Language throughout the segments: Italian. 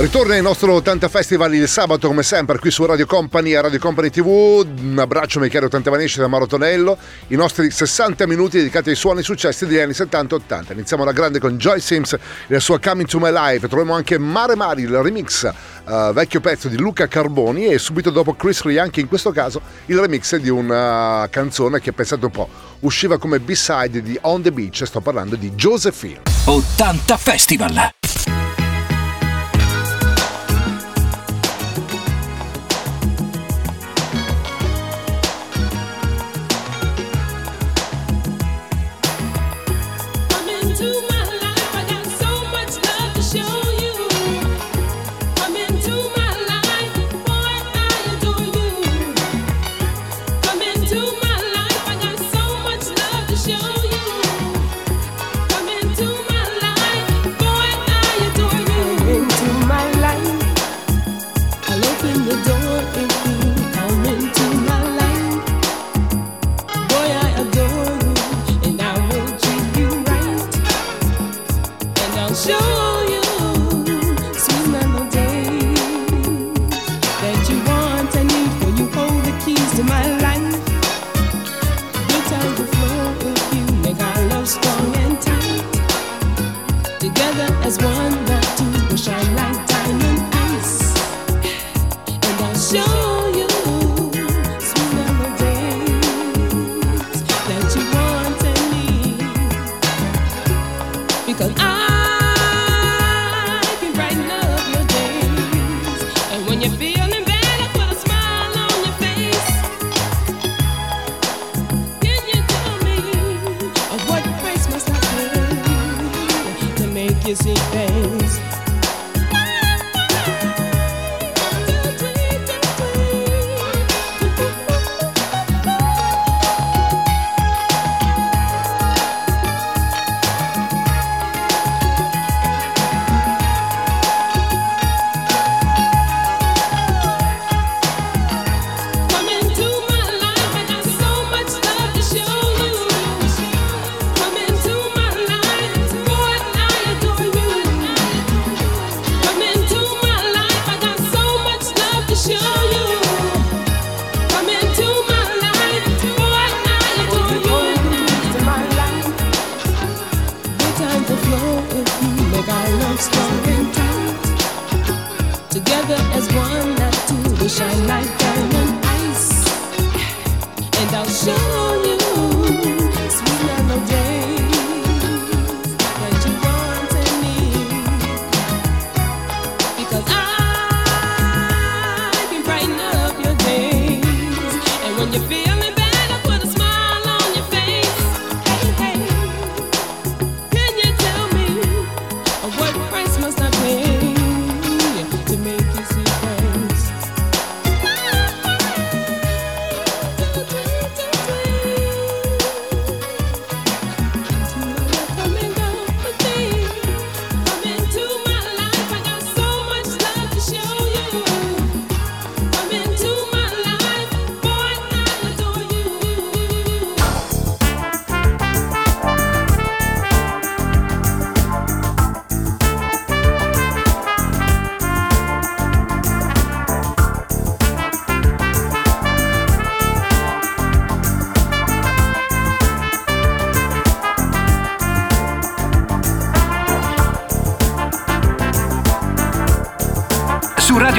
Ritorna il nostro 80 Festival il sabato come sempre qui su Radio Company e Radio Company TV. Un abbraccio miei cari 80 Vanesci da Mauro Tonello. I nostri 60 minuti dedicati ai suoni successi degli anni 70-80. Iniziamo alla grande con Joy Sims e la sua Coming to My Life. Troviamo anche Mare Mari, il remix uh, vecchio pezzo di Luca Carboni e subito dopo Chris Lee anche in questo caso il remix di una canzone che pensate un po' usciva come B-side di On the Beach. Sto parlando di Josephine. 80 Festival.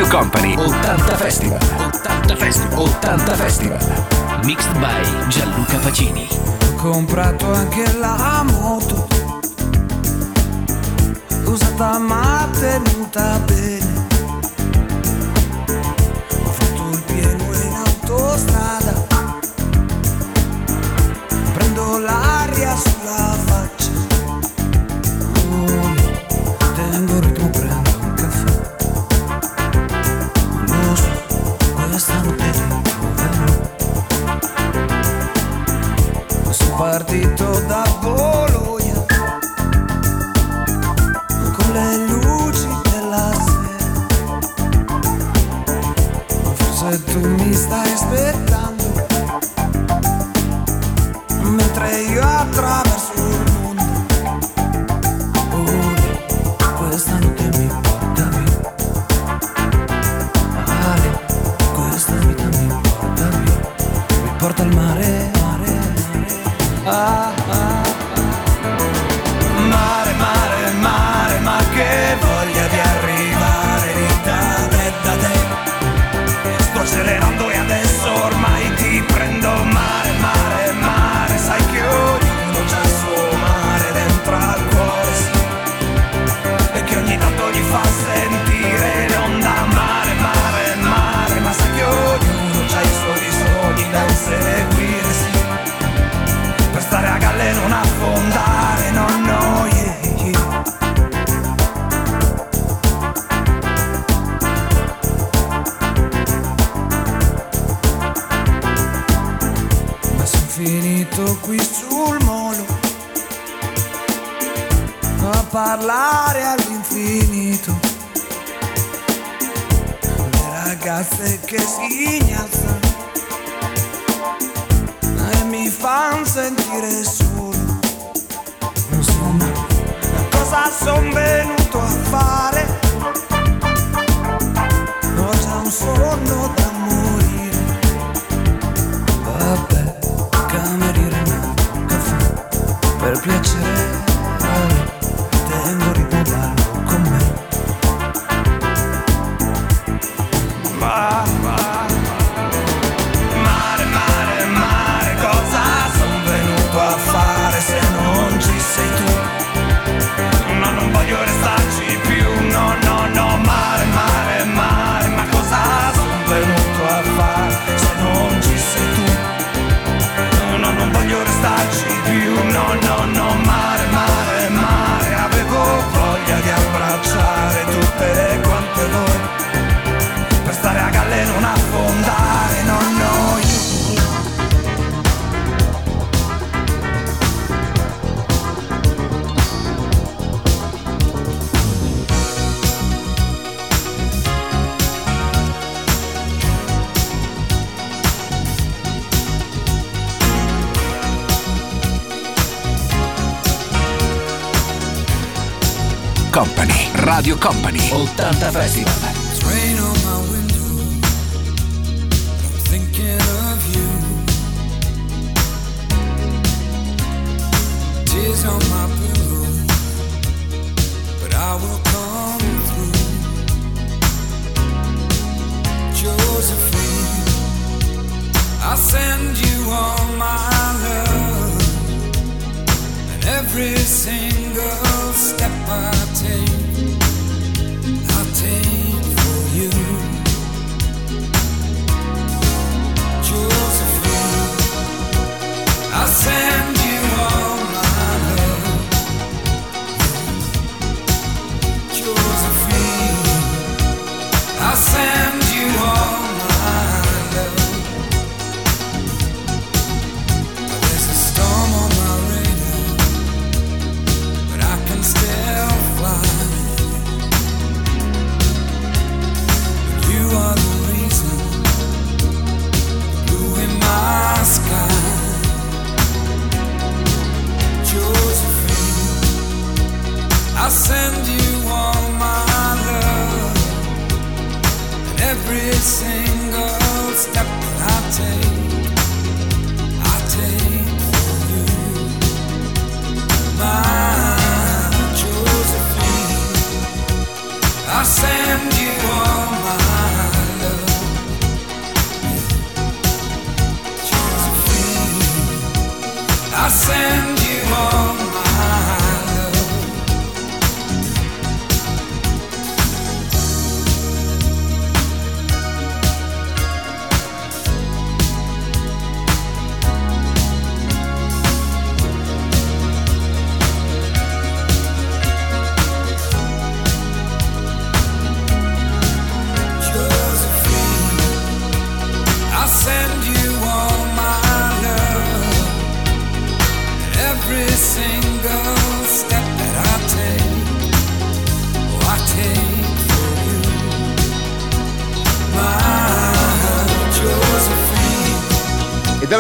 Company. 80 Festival. 80 Festival. 80 Festival. Mixed by Gianluca Pacini. Ho comprato anche la moto. Usata ma tenuta bene. Ho fatto il pieno in autostrada. Prendo l'aria sulla Company. 80 Festival.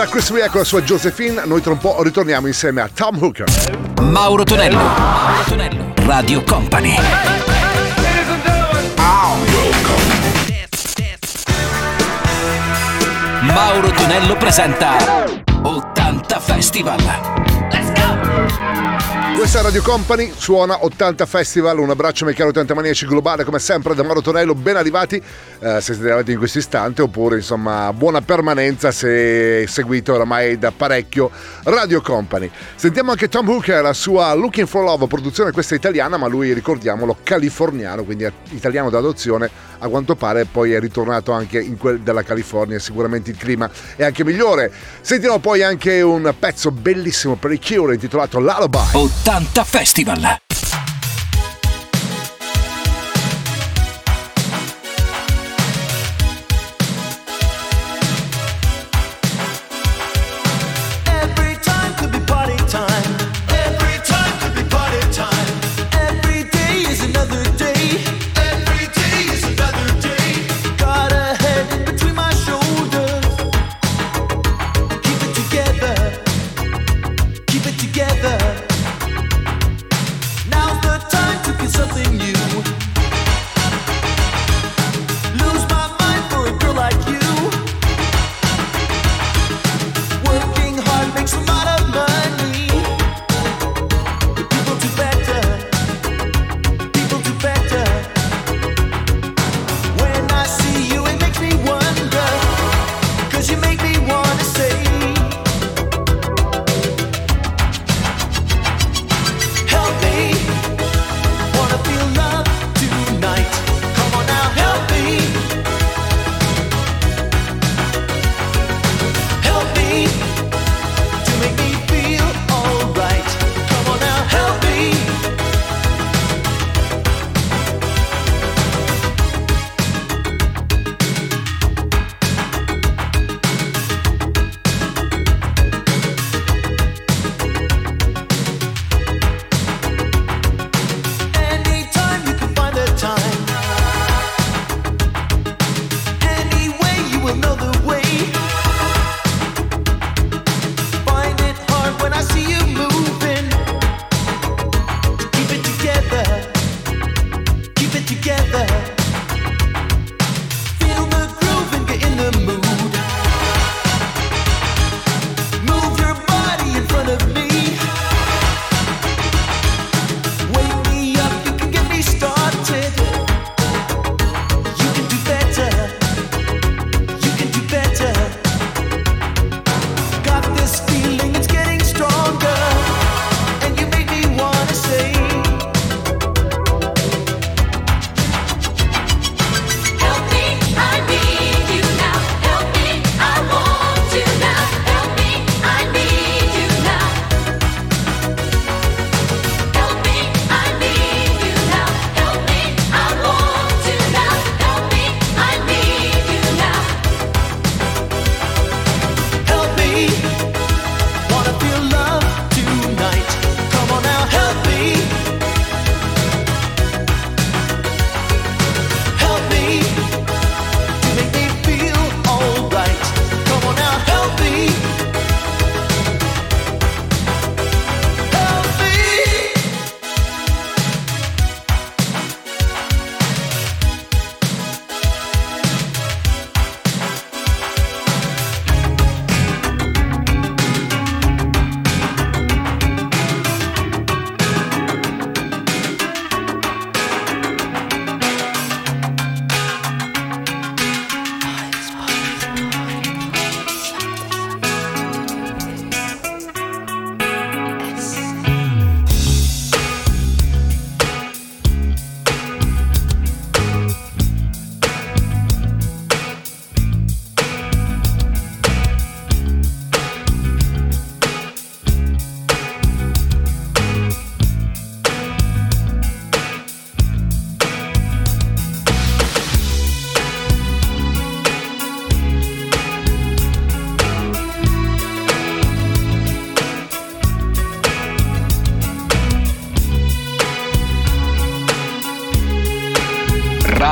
Era Chris Rea con la sua Josephine, noi tra un po' ritorniamo insieme a Tom Hooker. Mauro Tonello, Mauro Tonello, Radio Company. Mauro Tonello presenta 80 Festival. Let's go! Questa è Radio Company, suona 80 Festival, un abbraccio mecano 80 maniaci globale come sempre da Mauro Tonello, ben arrivati eh, se siete arrivati in questo istante oppure insomma buona permanenza se seguite oramai da parecchio Radio Company. Sentiamo anche Tom Hooker, la sua Looking for Love, produzione questa italiana ma lui ricordiamolo californiano, quindi italiano d'adozione a quanto pare poi è ritornato anche in quel della California, sicuramente il clima è anche migliore. Sentiamo poi anche un pezzo bellissimo per i Cure intitolato Lullaby. 80 Festival!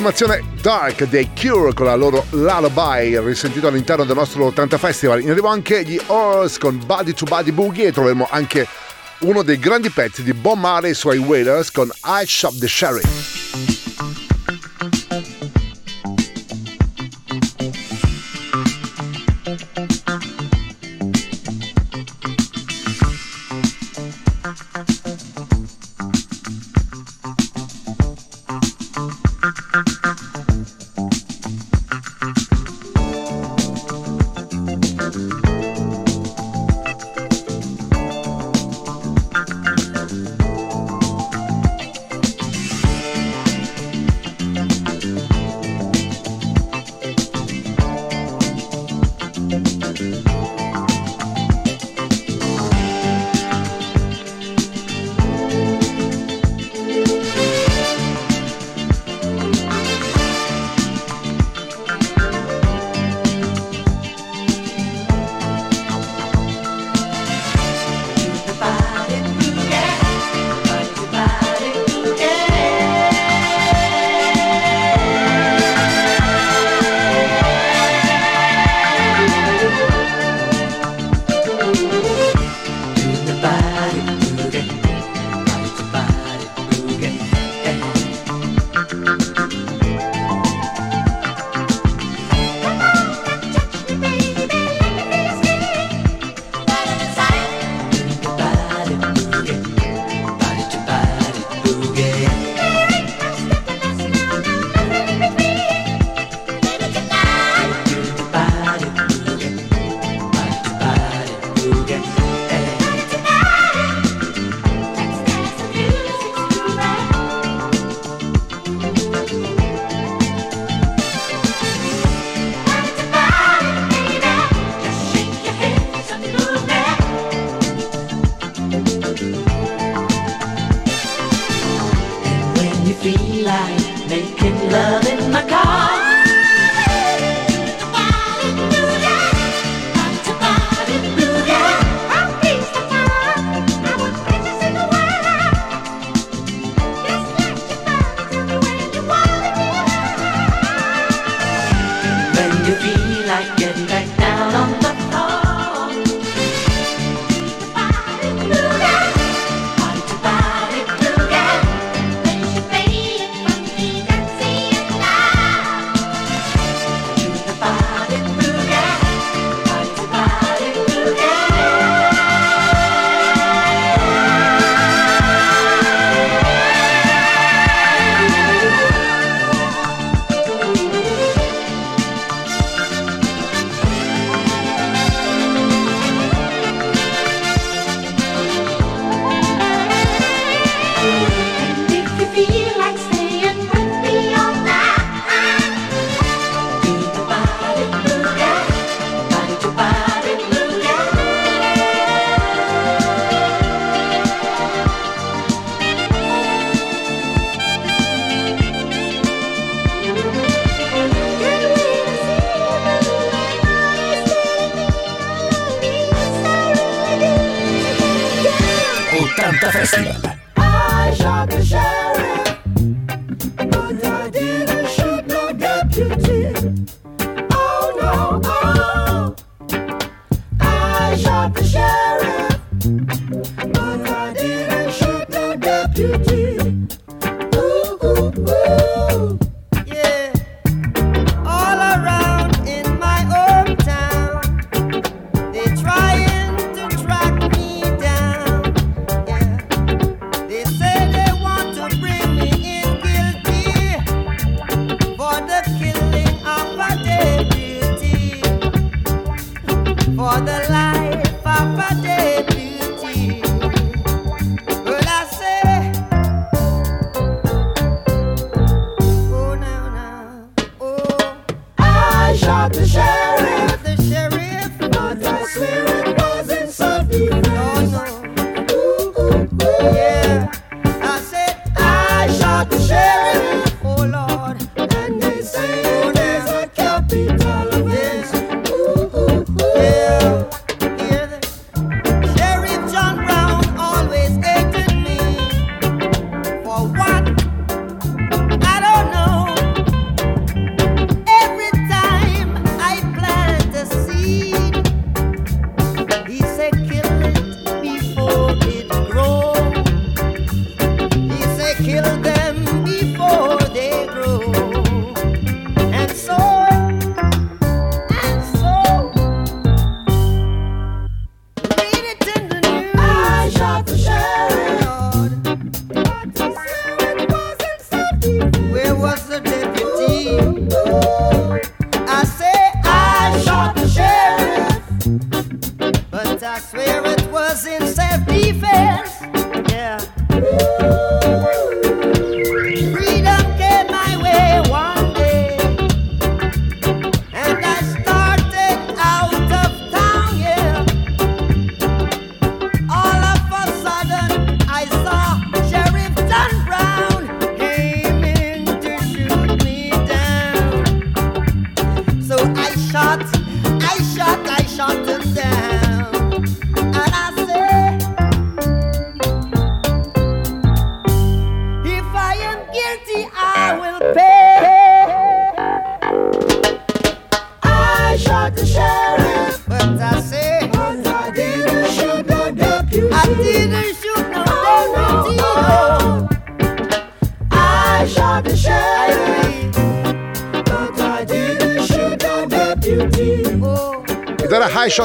formazione Dark dei Cure con la loro Lullaby risentito all'interno del nostro 80 Festival. In arrivo anche gli Horse con Body to Body Boogie e troveremo anche uno dei grandi pezzi di Bob Marley e i suoi Wailers con I Shop the Sheriff.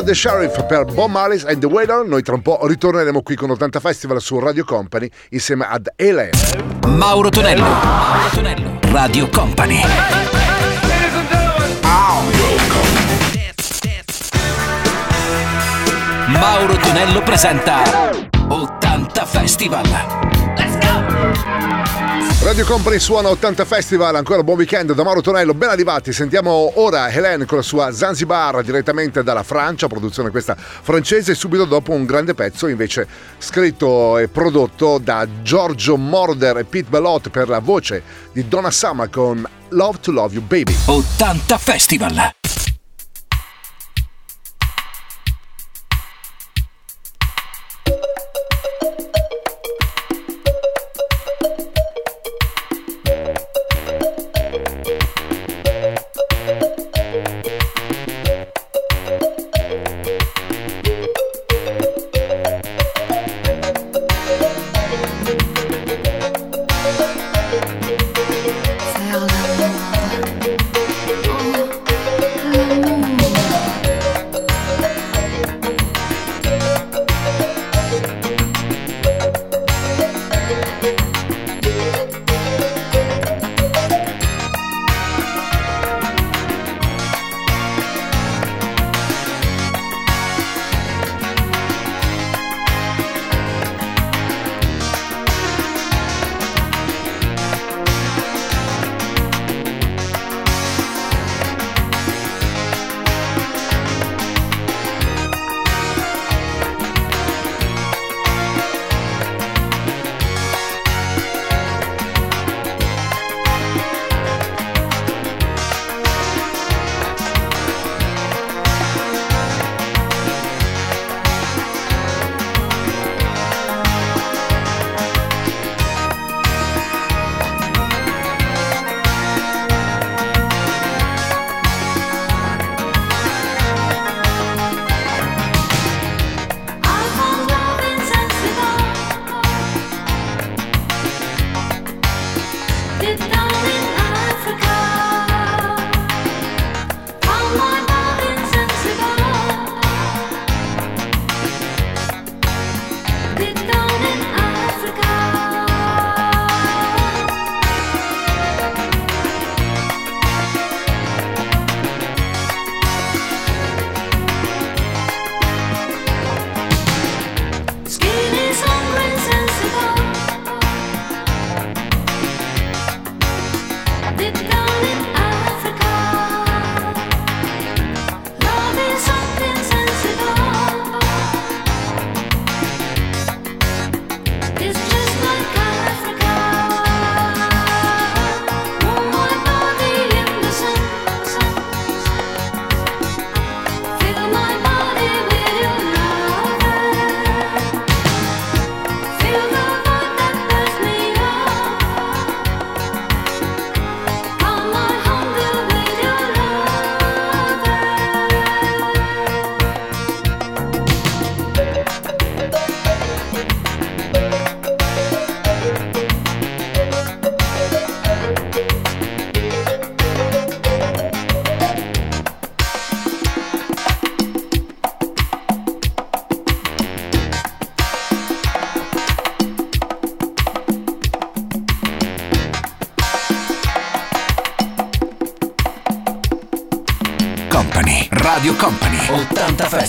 Shot the Sheriff per Bob Marley and the Wailer. Noi tra un po' ritorneremo qui con 80 Festival su Radio Company insieme ad Ele. Mauro Tonello. Mauro Tonello. Radio Company. Mauro Tonello presenta 80 Festival. Radio Company suona 80 Festival, ancora buon weekend da Mauro Tonello, ben arrivati. Sentiamo ora Hélène con la sua Zanzibar direttamente dalla Francia, produzione questa francese, subito dopo un grande pezzo invece scritto e prodotto da Giorgio Morder e Pete Bellot per la voce di Donna Summer con Love to Love You Baby. 80 Festival.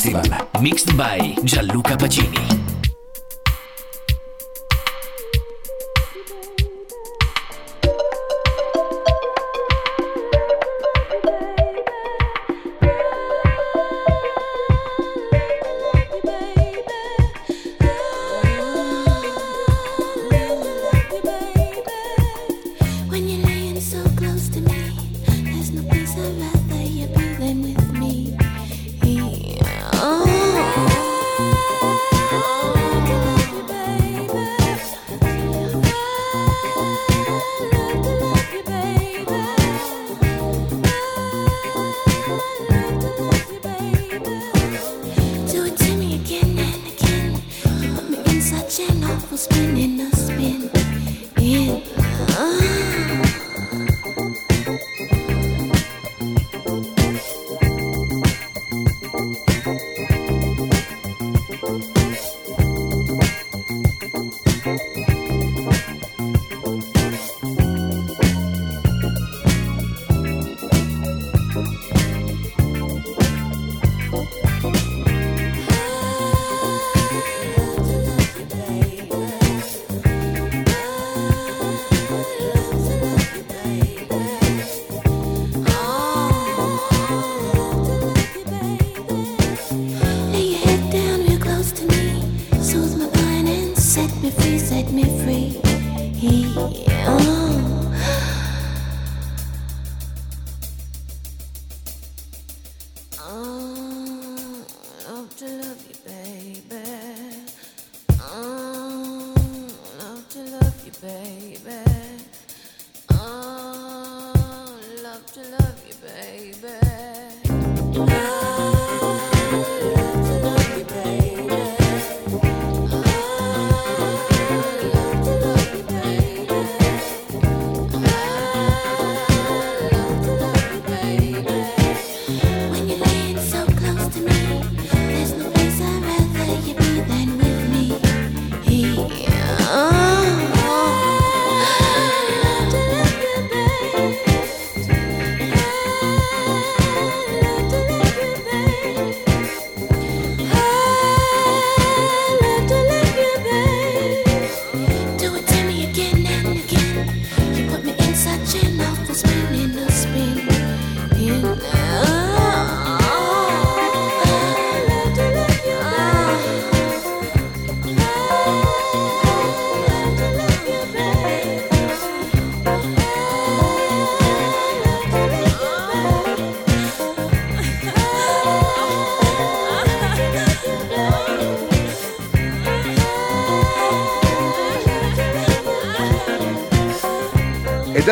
Festival. Mixed by Gianluca Pacini.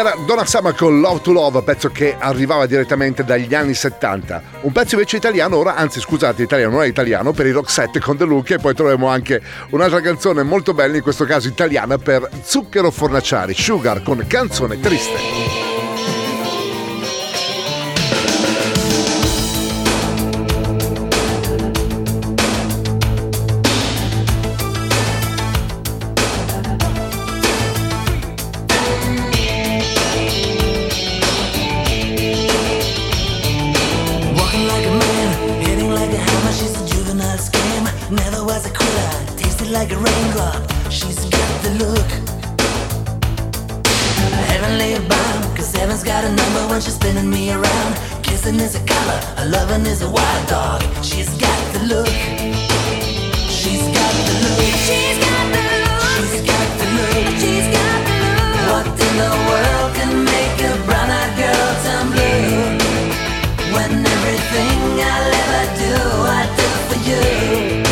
Era Donna Summer con Love to Love, pezzo che arrivava direttamente dagli anni 70. Un pezzo invece italiano, ora, anzi scusate, italiano non è italiano, per i Roxette con The Look e poi troviamo anche un'altra canzone molto bella, in questo caso italiana, per Zucchero Fornaciari, Sugar con Canzone Triste. Like a raindrop. She's got the look. Heavenly bound, cause heaven's got a number when she's spinning me around. Kissing is a color, a loving is a wild dog. She's got the look. She's got the look. She's got the look. She's got the look. She's got the look. What in the world can make a brown-eyed girl turn blue? When everything I'll ever do, I do for you.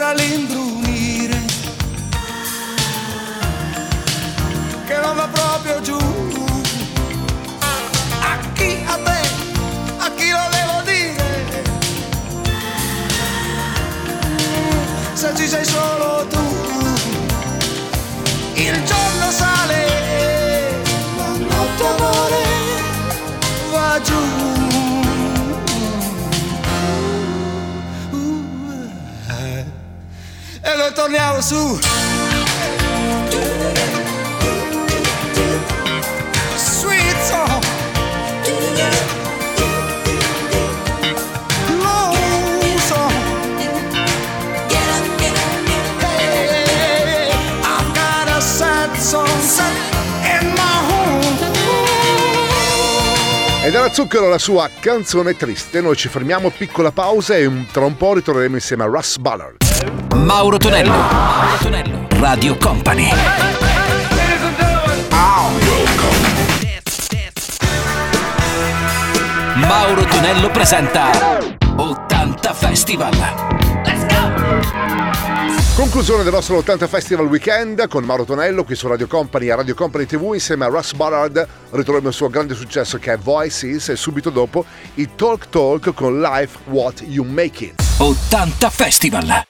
La sera all'imbrunire Che non va proprio giù A chi? A te? A chi lo devo dire? Se ci sei solo tu il giorno E noi Ed era Zucchero la sua canzone triste. Noi ci fermiamo, piccola pausa e tra un po' ritorneremo insieme a Russ Ballard. Mauro Tonello. Mauro Tonello. Radio Company. Mauro Tonello presenta 80 Festival. Conclusione del nostro 80 Festival Weekend con Mauro Tonello qui su Radio Company e Radio Company TV insieme a Russ Ballard ritroviamo il suo grande successo che è Voices e subito dopo i Talk Talk con Life What You Make It. 80 Festival.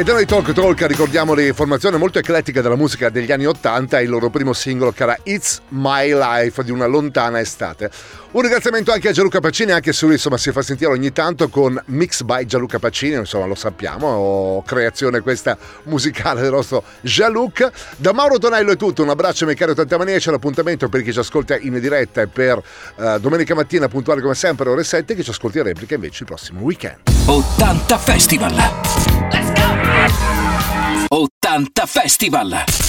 E da noi Talk Talk ricordiamo le formazioni molto eclettiche della musica degli anni 80 e il loro primo singolo che era It's My Life di una lontana estate. Un ringraziamento anche a Gianluca Pacini, anche se lui insomma si fa sentire ogni tanto con Mix by Gianluca Pacini, insomma lo sappiamo, creazione questa musicale del nostro Gianluca. Da Mauro Tonello è tutto, un abbraccio miei cari 80 mania, c'è l'appuntamento per chi ci ascolta in diretta e per eh, domenica mattina puntuale come sempre ore 7, chi ci ascolta in replica invece il prossimo weekend. 80 Festival. Let's go! 80 Festival.